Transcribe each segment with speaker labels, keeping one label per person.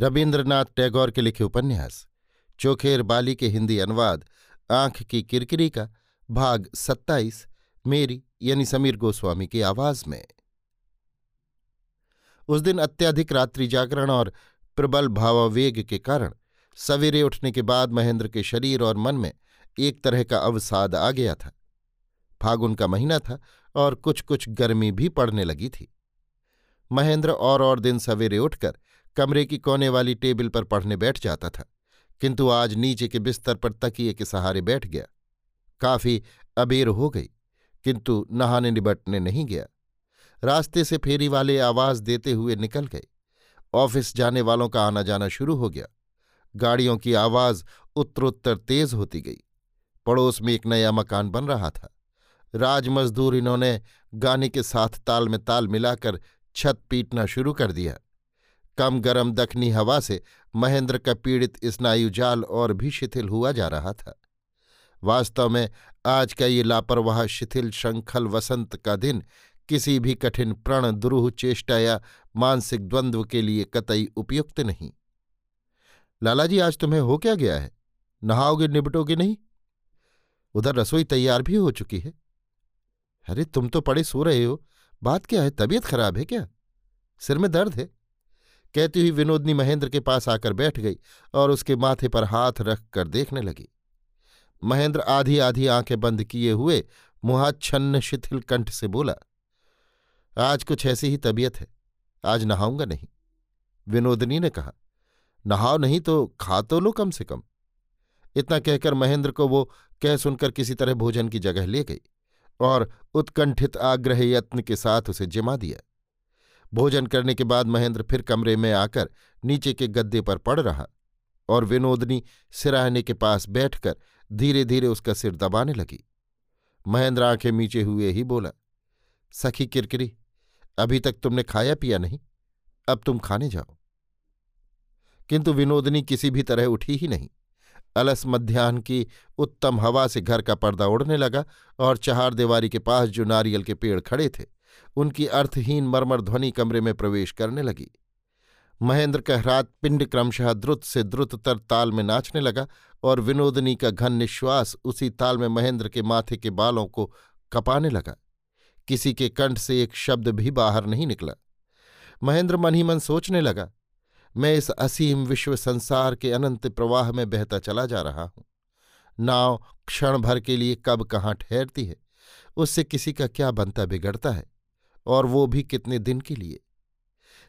Speaker 1: रविन्द्रनाथ टैगोर के लिखे उपन्यास, चोखेर बाली के हिंदी अनुवाद, आँख की किरकिरी का, भाग सत्ताईस, मेरी, यानी समीर गोस्वामी की आवाज़ में। उस दिन अत्यधिक रात्रि जागरण और प्रबल भावावेग के कारण सवेरे उठने के बाद महेंद्र के शरीर और मन में एक तरह का अवसाद आ गया था। फागुन का महीना था और कुछ कुछ गर्मी भी पड़ने लगी थी। महेंद्र और और दिन सवेरे उठकर कमरे की कोने वाली टेबल पर पढ़ने बैठ जाता था, किंतु आज नीचे के बिस्तर पर तकिए के सहारे बैठ गया। काफ़ी अबेर हो गई, किंतु नहाने निबटने नहीं गया। रास्ते से फेरी वाले आवाज़ देते हुए निकल गए। ऑफ़िस जाने वालों का आना जाना शुरू हो गया। गाड़ियों की आवाज़ उत्तरोत्तर तेज होती गई। पड़ोस में एक नया मकान बन रहा था। राज मजदूर इन्होंने गाने के साथ ताल में ताल मिलाकर छत पीटना शुरू कर दिया। कम गरम दखनी हवा से महेंद्र का पीड़ित स्नायुजाल और भी शिथिल हुआ जा रहा था। वास्तव में आज का ये लापरवाह शिथिल शंखल वसंत का दिन किसी भी कठिन प्रण, द्रूह चेष्टा या मानसिक द्वंद्व के लिए कतई उपयुक्त नहीं। लालाजी, आज तुम्हें हो क्या गया है? नहाओगे, निबटोगे नहीं? उधर रसोई तैयार भी हो चुकी है। अरे, तुम तो पड़े सो रहे हो। बात क्या है? तबीयत खराब है क्या? सिर में दर्द है? कहती हुई विनोदनी महेंद्र के पास आकर बैठ गई और उसके माथे पर हाथ रख कर देखने लगी। महेंद्र आधी आधी आँखें बंद किए हुए मुहाच्छन्न शिथिल कंठ से बोला, आज कुछ ऐसी ही तबीयत है, आज नहाऊँगा नहीं। विनोदनी ने कहा, नहाओ नहीं तो खा तो लो कम से कम। इतना कहकर महेंद्र को वो कह सुनकर किसी तरह भोजन की जगह ले गई और उत्कंठित आग्रह यत्न के साथ उसे जिमा दिया। भोजन करने के बाद महेंद्र फिर कमरे में आकर नीचे के गद्दे पर पड़ रहा और विनोदनी सिराहने के पास बैठकर धीरे धीरे उसका सिर दबाने लगी। महेंद्र आँखें मीचे हुए ही बोला, सखी किरकिरी, अभी तक तुमने खाया पिया नहीं, अब तुम खाने जाओ। किंतु विनोदनी किसी भी तरह उठी ही नहीं। अलस मध्यान्ह की उत्तम हवा से घर का पर्दा उड़ने लगा और चहार दीवारी के पास जो नारियल के पेड़ खड़े थे उनकी अर्थहीन मरमर ध्वनि कमरे में प्रवेश करने लगी। महेंद्र का हरात पिंड क्रमशः द्रुत से द्रुततर ताल में नाचने लगा और विनोदनी का घन निश्वास उसी ताल में महेंद्र के माथे के बालों को कपाने लगा। किसी के कंठ से एक शब्द भी बाहर नहीं निकला। महेंद्र मन ही मन सोचने लगा, मैं इस असीम विश्व संसार के अनंत प्रवाह में बहता चला जा रहा हूँ। नाव क्षण भर के लिए कब कहाँ ठहरती है, उससे किसी का क्या बनता बिगड़ता है? और वो भी कितने दिन के लिए।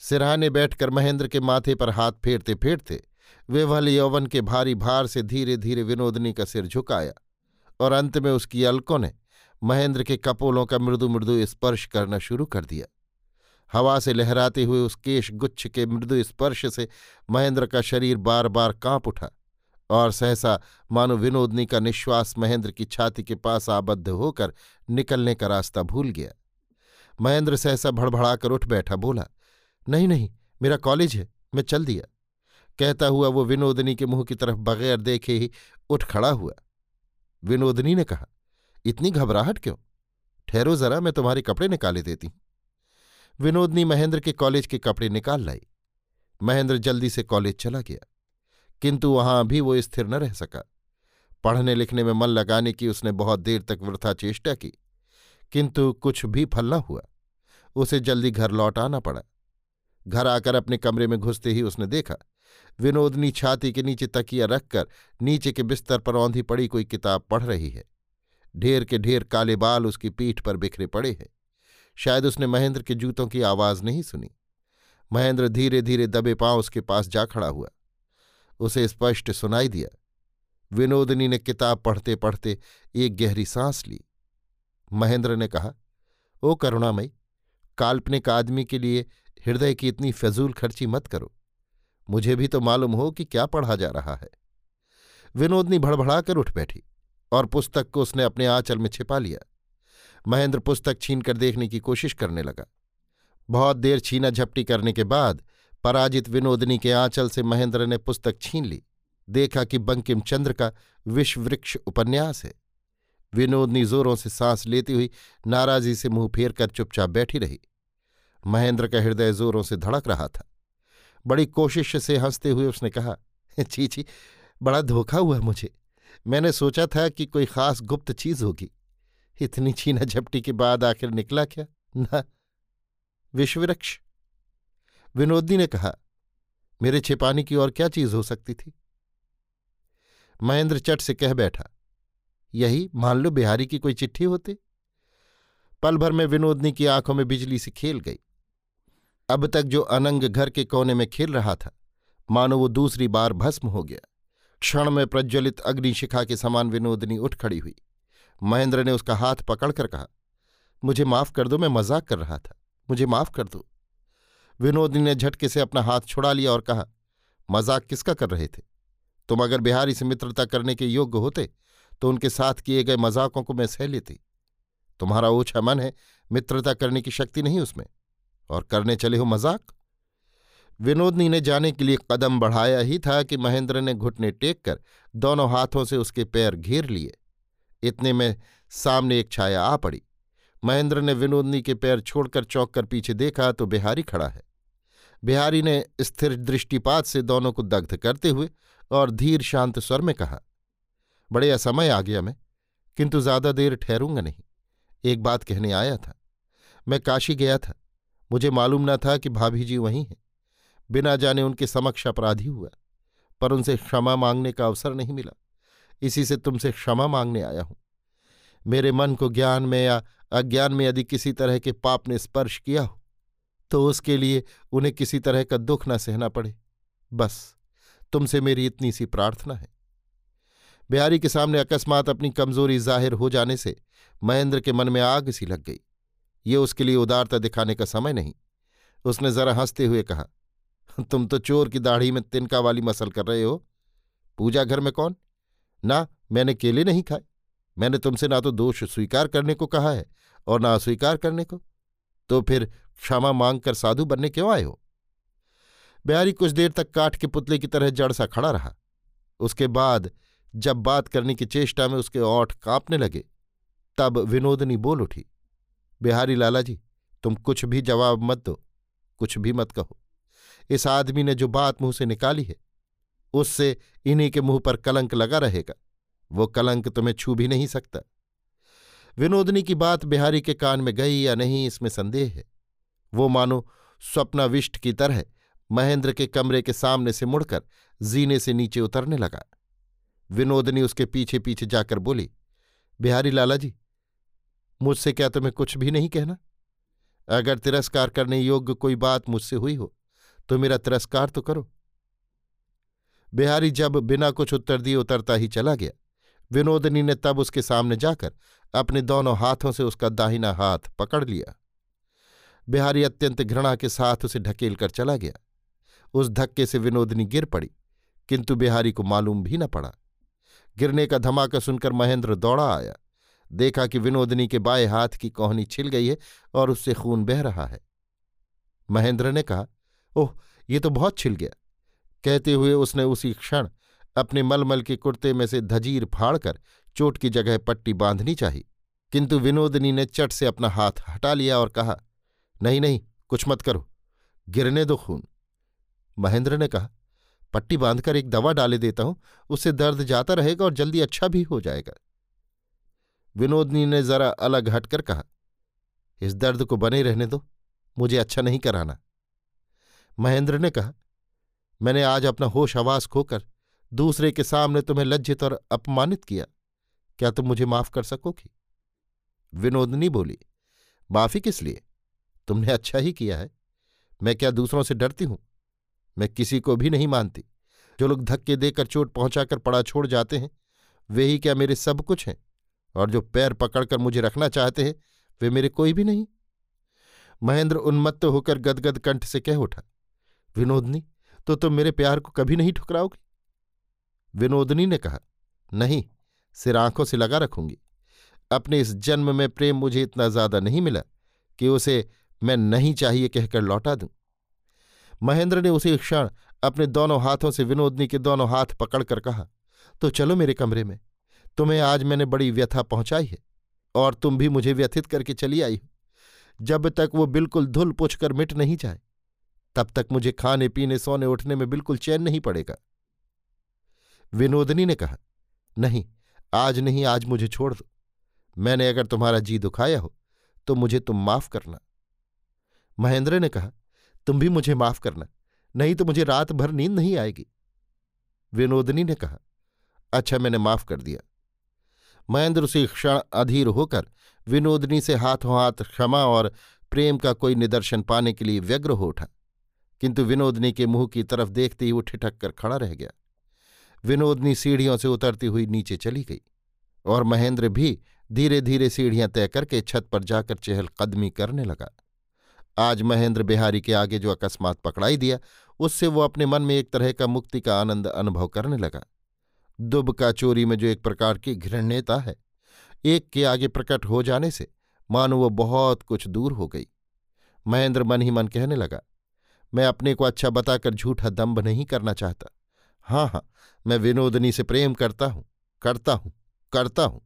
Speaker 1: सिरहाने बैठकर महेंद्र के माथे पर हाथ फेरते फेरते विवल यौवन के भारी भार से धीरे धीरे विनोदनी का सिर झुकाया और अंत में उसकी अलकों ने महेंद्र के कपोलों का मृदु मृदु स्पर्श करना शुरू कर दिया। हवा से लहराते हुए उस केश गुच्छ के मृदु स्पर्श से महेंद्र का शरीर बार बार काँप उठा और सहसा मानो विनोदनी का निश्वास महेंद्र की छाती के पास आबद्ध होकर निकलने का रास्ता भूल गया। महेंद्र सहसा भड़भड़ाकर उठ बैठा, बोला, नहीं नहीं, मेरा कॉलेज है, मैं चल दिया। कहता हुआ वो विनोदनी के मुँह की तरफ़ बगैर देखे ही उठ खड़ा हुआ। विनोदनी ने कहा, इतनी घबराहट क्यों? ठहरो जरा, मैं तुम्हारे कपड़े निकाले देती हूँ। विनोदनी महेंद्र के कॉलेज के कपड़े निकाल लाई। महेंद्र जल्दी से कॉलेज चला गया, किंतु वहाँ भी वो स्थिर न रह सका। पढ़ने लिखने में मन लगाने की उसने बहुत देर तक वृथा चेष्टा की। किंतु कुछ भी फल न हुआ। उसे जल्दी घर लौट आना पड़ा। घर आकर अपने कमरे में घुसते ही उसने देखा विनोदनी छाती के नीचे तकिया रखकर नीचे के बिस्तर पर औंधी पड़ी कोई किताब पढ़ रही है। ढेर के ढेर काले बाल उसकी पीठ पर बिखरे पड़े हैं। शायद उसने महेंद्र के जूतों की आवाज़ नहीं सुनी। महेंद्र धीरे धीरे दबे पाँव उसके पास जा खड़ा हुआ। उसे स्पष्ट सुनाई दिया। विनोदनी ने किताब पढ़ते पढ़ते एक गहरी सांस ली। महेंद्र ने कहा, ओ करुणामयी, काल्पनिक आदमी के लिए हृदय की इतनी फजूल खर्ची मत करो। मुझे भी तो मालूम हो कि क्या पढ़ा जा रहा है विनोदनी भड़बड़ाकर उठ बैठी और पुस्तक को उसने अपने आंचल में छिपा लिया। महेंद्र पुस्तक छीनकर देखने की कोशिश करने लगा। बहुत देर छीना झपटी करने के बाद पराजित विनोदनी के आंचल से महेंद्र ने पुस्तक छीन ली। देखा कि बंकिम चंद्र का विश्ववृक्ष उपन्यास है। विनोदनी जोरों से सांस लेती हुई नाराजी से मुँह फेर कर चुपचाप बैठी रही। महेंद्र का हृदय जोरों से धड़क रहा था। बड़ी कोशिश से हँसते हुए उसने कहा, छी छी, बड़ा धोखा हुआ मुझे। मैंने सोचा था कि कोई खास गुप्त चीज़ होगी। इतनी छीना झपटी के बाद आखिर निकला क्या? न, विश्ववृक्ष। विनोदी ने कहा, मेरे छिपाने की और क्या चीज़ हो सकती थी? महेंद्र चट से कह बैठा यही मान लो बिहारी की कोई चिट्ठी होती। पल भर में विनोदनी की आँखों में बिजली से खेल गई। अब तक जो अनंग घर के कोने में खेल रहा था, मानो वो दूसरी बार भस्म हो गया। क्षण में प्रज्वलित अग्निशिखा के समान विनोदनी उठ खड़ी हुई। महेंद्र ने उसका हाथ पकड़कर कहा, मुझे माफ़ कर दो, मैं मज़ाक कर रहा था। मुझे माफ़ कर दो। विनोदनी ने झटके से अपना हाथ छुड़ा लिया और कहा, मज़ाक किसका कर रहे थे? तुम अगर बिहारी से मित्रता करने के योग्य होते तो उनके साथ किए गए मजाकों को मैं सह लेती तुम्हारा ओछा मन है, मित्रता करने की शक्ति नहीं उसमें। और करने चले हो मज़ाक? विनोदनी ने जाने के लिए कदम बढ़ाया ही था कि महेंद्र ने घुटने टेक कर दोनों हाथों से उसके पैर घेर लिए। इतने में सामने एक छाया आ पड़ी। महेंद्र ने विनोदनी के पैर छोड़कर चौंक कर पीछे देखा तो बिहारी खड़ा है। बिहारी ने स्थिर दृष्टिपात से दोनों को दग्ध करते हुए और धीर शांत स्वर में कहा बड़े असमय आ गया मैं, किंतु ज़्यादा देर ठहरूँगा नहीं। एक बात कहने आया था। मैं काशी गया था। मुझे मालूम न था कि भाभी जी वहीं हैं। बिना जाने उनके समक्ष अपराधी हुआ, पर उनसे क्षमा मांगने का अवसर नहीं मिला। इसी से तुमसे क्षमा मांगने आया हूँ। मेरे मन को ज्ञान में या अज्ञान में यदि किसी तरह के पाप ने स्पर्श किया हो तो उसके लिए उन्हें किसी तरह का दुख न सहना पड़े। बस, तुमसे मेरी इतनी सी प्रार्थना है। बिहारी के सामने अकस्मात अपनी कमज़ोरी ज़ाहिर हो जाने से महेंद्र के मन में आग सी लग गई। ये उसके लिए उदारता दिखाने का समय नहीं। उसने जरा हँसते हुए कहा, तुम तो चोर की दाढ़ी में तिनका वाली मसल कर रहे हो। पूजा घर में कौन? ना, मैंने केले नहीं खाए। मैंने तुमसे ना तो दोष स्वीकार करने को कहा है और ना अस्वीकार करने को। तो फिर क्षमा मांग कर साधु बनने क्यों आए हो? बिहारी कुछ देर तक काठ के पुतले की तरह जड़ सा खड़ा रहा। उसके बाद जब बात करने की चेष्टा में उसके ओठ कांपने लगे, तब विनोदनी बोल उठी, बिहारी लाला जी तुम कुछ भी जवाब मत दो, कुछ भी मत कहो। इस आदमी ने जो बात मुँह से निकाली है, उससे इन्हीं के मुँह पर कलंक लगा रहेगा, वो कलंक तुम्हें छू भी नहीं सकता। विनोदनी की बात बिहारी के कान में गई या नहीं, इसमें संदेह है। वो मानो स्वप्नाविष्ट की तरह महेंद्र के कमरे के सामने से मुड़कर जीने से नीचे उतरने लगा। विनोदनी उसके पीछे पीछे जाकर बोली, बिहारी लाला जी, मुझसे क्या तुम्हें कुछ भी नहीं कहना? अगर तिरस्कार करने योग्य कोई बात मुझसे हुई हो तो मेरा तिरस्कार तो करो। बिहारी जब बिना कुछ उत्तर दिए उतरता ही चला गया। विनोदनी ने तब उसके सामने जाकर अपने दोनों हाथों से उसका दाहिना हाथ पकड़ लिया। बिहारी अत्यंत घृणा के साथ उसे ढकेल कर चला गया। उस धक्के से विनोदनी गिर पड़ी, किंतु बिहारी को मालूम भी न पड़ा। गिरने का धमाका सुनकर महेंद्र दौड़ा आया। देखा कि विनोदनी के बाएँ हाथ की कोहनी छिल गई है और उससे खून बह रहा है। महेंद्र ने कहा, ओह, ये तो बहुत छिल गया। कहते हुए उसने उसी क्षण अपने मलमल के कुर्ते में से धजीर फाड़कर चोट की जगह पट्टी बांधनी चाहिए किंतु विनोदनी ने चट से अपना हाथ हटा लिया और कहा, नहीं नहीं, कुछ मत करो, गिरने दो खून। महेंद्र ने कहा पट्टी बांधकर एक दवा डाले देता हूँ, उससे दर्द जाता रहेगा और जल्दी अच्छा भी हो जाएगा। विनोदनी ने जरा अलग हटकर कहा, इस दर्द को बने रहने दो, मुझे अच्छा नहीं कराना। महेंद्र ने कहा, मैंने आज अपना होश आवास खोकर दूसरे के सामने तुम्हें लज्जित और अपमानित किया। क्या तुम मुझे माफ़ कर सकोगी? विनोदनी बोली, माफ़ी किस लिए? तुमने अच्छा ही किया है। मैं क्या दूसरों से डरती हूँ? मैं किसी को भी नहीं मानती। जो लोग धक्के देकर चोट पहुंचाकर पड़ा छोड़ जाते हैं, वे ही क्या मेरे सब कुछ हैं? और जो पैर पकड़कर मुझे रखना चाहते हैं, वे मेरे कोई भी नहीं। महेंद्र उन्मत्त होकर गदगद कंठ से कह उठा, विनोदनी तो तुम मेरे प्यार को कभी नहीं ठुकराओगी? विनोदनी ने कहा, नहीं, सिर आँखों से लगा रखूँगी। अपने इस जन्म में प्रेम मुझे इतना ज़्यादा नहीं मिला कि उसे मैं नहीं चाहिए कहकर लौटा दूँ। महेंद्र ने उसी क्षण अपने दोनों हाथों से विनोदनी के दोनों हाथ पकड़कर कहा तो चलो मेरे कमरे में। तुम्हें आज मैंने बड़ी व्यथा पहुंचाई है, और तुम भी मुझे व्यथित करके चली आई हो। जब तक वो बिल्कुल धुल पुछ कर मिट नहीं जाए, तब तक मुझे खाने, पीने, सोने, उठने में बिल्कुल चैन नहीं पड़ेगा विनोदनी ने कहा, नहीं, आज नहीं, आज मुझे छोड़ दो। मैंने अगर तुम्हारा जी दुखाया हो तो मुझे तुम माफ़ करना महेंद्र ने कहा तुम भी मुझे माफ़ करना, नहीं तो मुझे रात भर नींद नहीं आएगी। विनोदनी ने कहा अच्छा मैंने माफ़ कर दिया। महेंद्र उसी क्षण अधीर होकर विनोदनी से हाथों हाथ क्षमा और प्रेम का कोई निदर्शन पाने के लिए व्यग्र हो उठा, किंतु विनोदनी के मुँह की तरफ़ देखते ही वो ठिठक कर खड़ा रह गया। विनोदनी सीढ़ियों से उतरती हुई नीचे चली गई और महेंद्र भी धीरे धीरे सीढ़ियाँ तय करके छत पर जाकर चहलकदमी करने लगा। आज महेंद्र बिहारी के आगे जो अकस्मात पकड़ाई दिया, उससे वो अपने मन में एक तरह का मुक्ति का आनंद अनुभव करने लगा। दुब का चोरी में जो एक प्रकार की घृण्यता है, एक के आगे प्रकट हो जाने से मानो वो बहुत कुछ दूर हो गई। महेंद्र मन ही मन कहने लगा, मैं अपने को अच्छा बताकर झूठा दम्भ नहीं करना चाहता। हाँ हाँ मैं विनोदनी से प्रेम करता हूँ करता हूँ करता हूँ।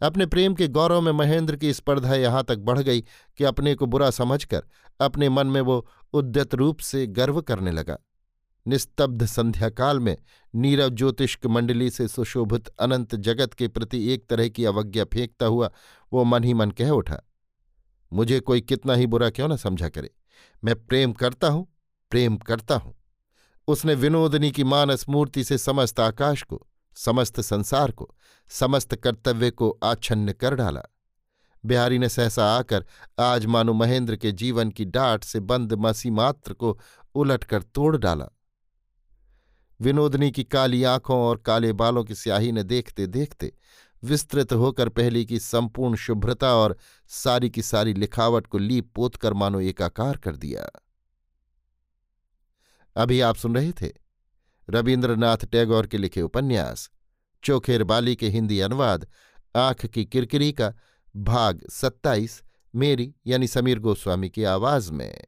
Speaker 1: अपने प्रेम के गौरव में महेंद्र की स्पर्धा यहाँ तक बढ़ गई कि अपने को बुरा समझकर अपने मन में वो उद्यत रूप से गर्व करने लगा। निस्तब्ध संध्याकाल में नीरव ज्योतिष्क मंडली से सुशोभित अनंत जगत के प्रति एक तरह की अवज्ञा फेंकता हुआ वो मन ही मन कह उठा, मुझे कोई कितना ही बुरा क्यों न समझा करे? मैं प्रेम करता हूँ, प्रेम करता हूँ। उसने विनोदनी की मानस मूर्ति से समस्त आकाश को समस्त संसार को, समस्त कर्तव्य को आच्छन्न कर डाला। बिहारी ने सहसा आकर, आज मानो महेंद्र के जीवन की डांट से बंद मसी मात्र को उलटकर तोड़ डाला। विनोदनी की काली आँखों और काले बालों की स्याही ने देखते देखते, विस्तृत होकर पहली की संपूर्ण शुभ्रता और सारी की सारी लिखावट को लीप पोत कर मानो एकाकार कर दिया। अभी आप सुन रहे थे रविन्द्रनाथ टैगोर के लिखे उपन्यास, चोखेर बाली के हिंदी अनुवाद, आँख की किरकिरी का भाग सत्ताईस, मेरी यानी समीर गोस्वामी की आवाज़ में।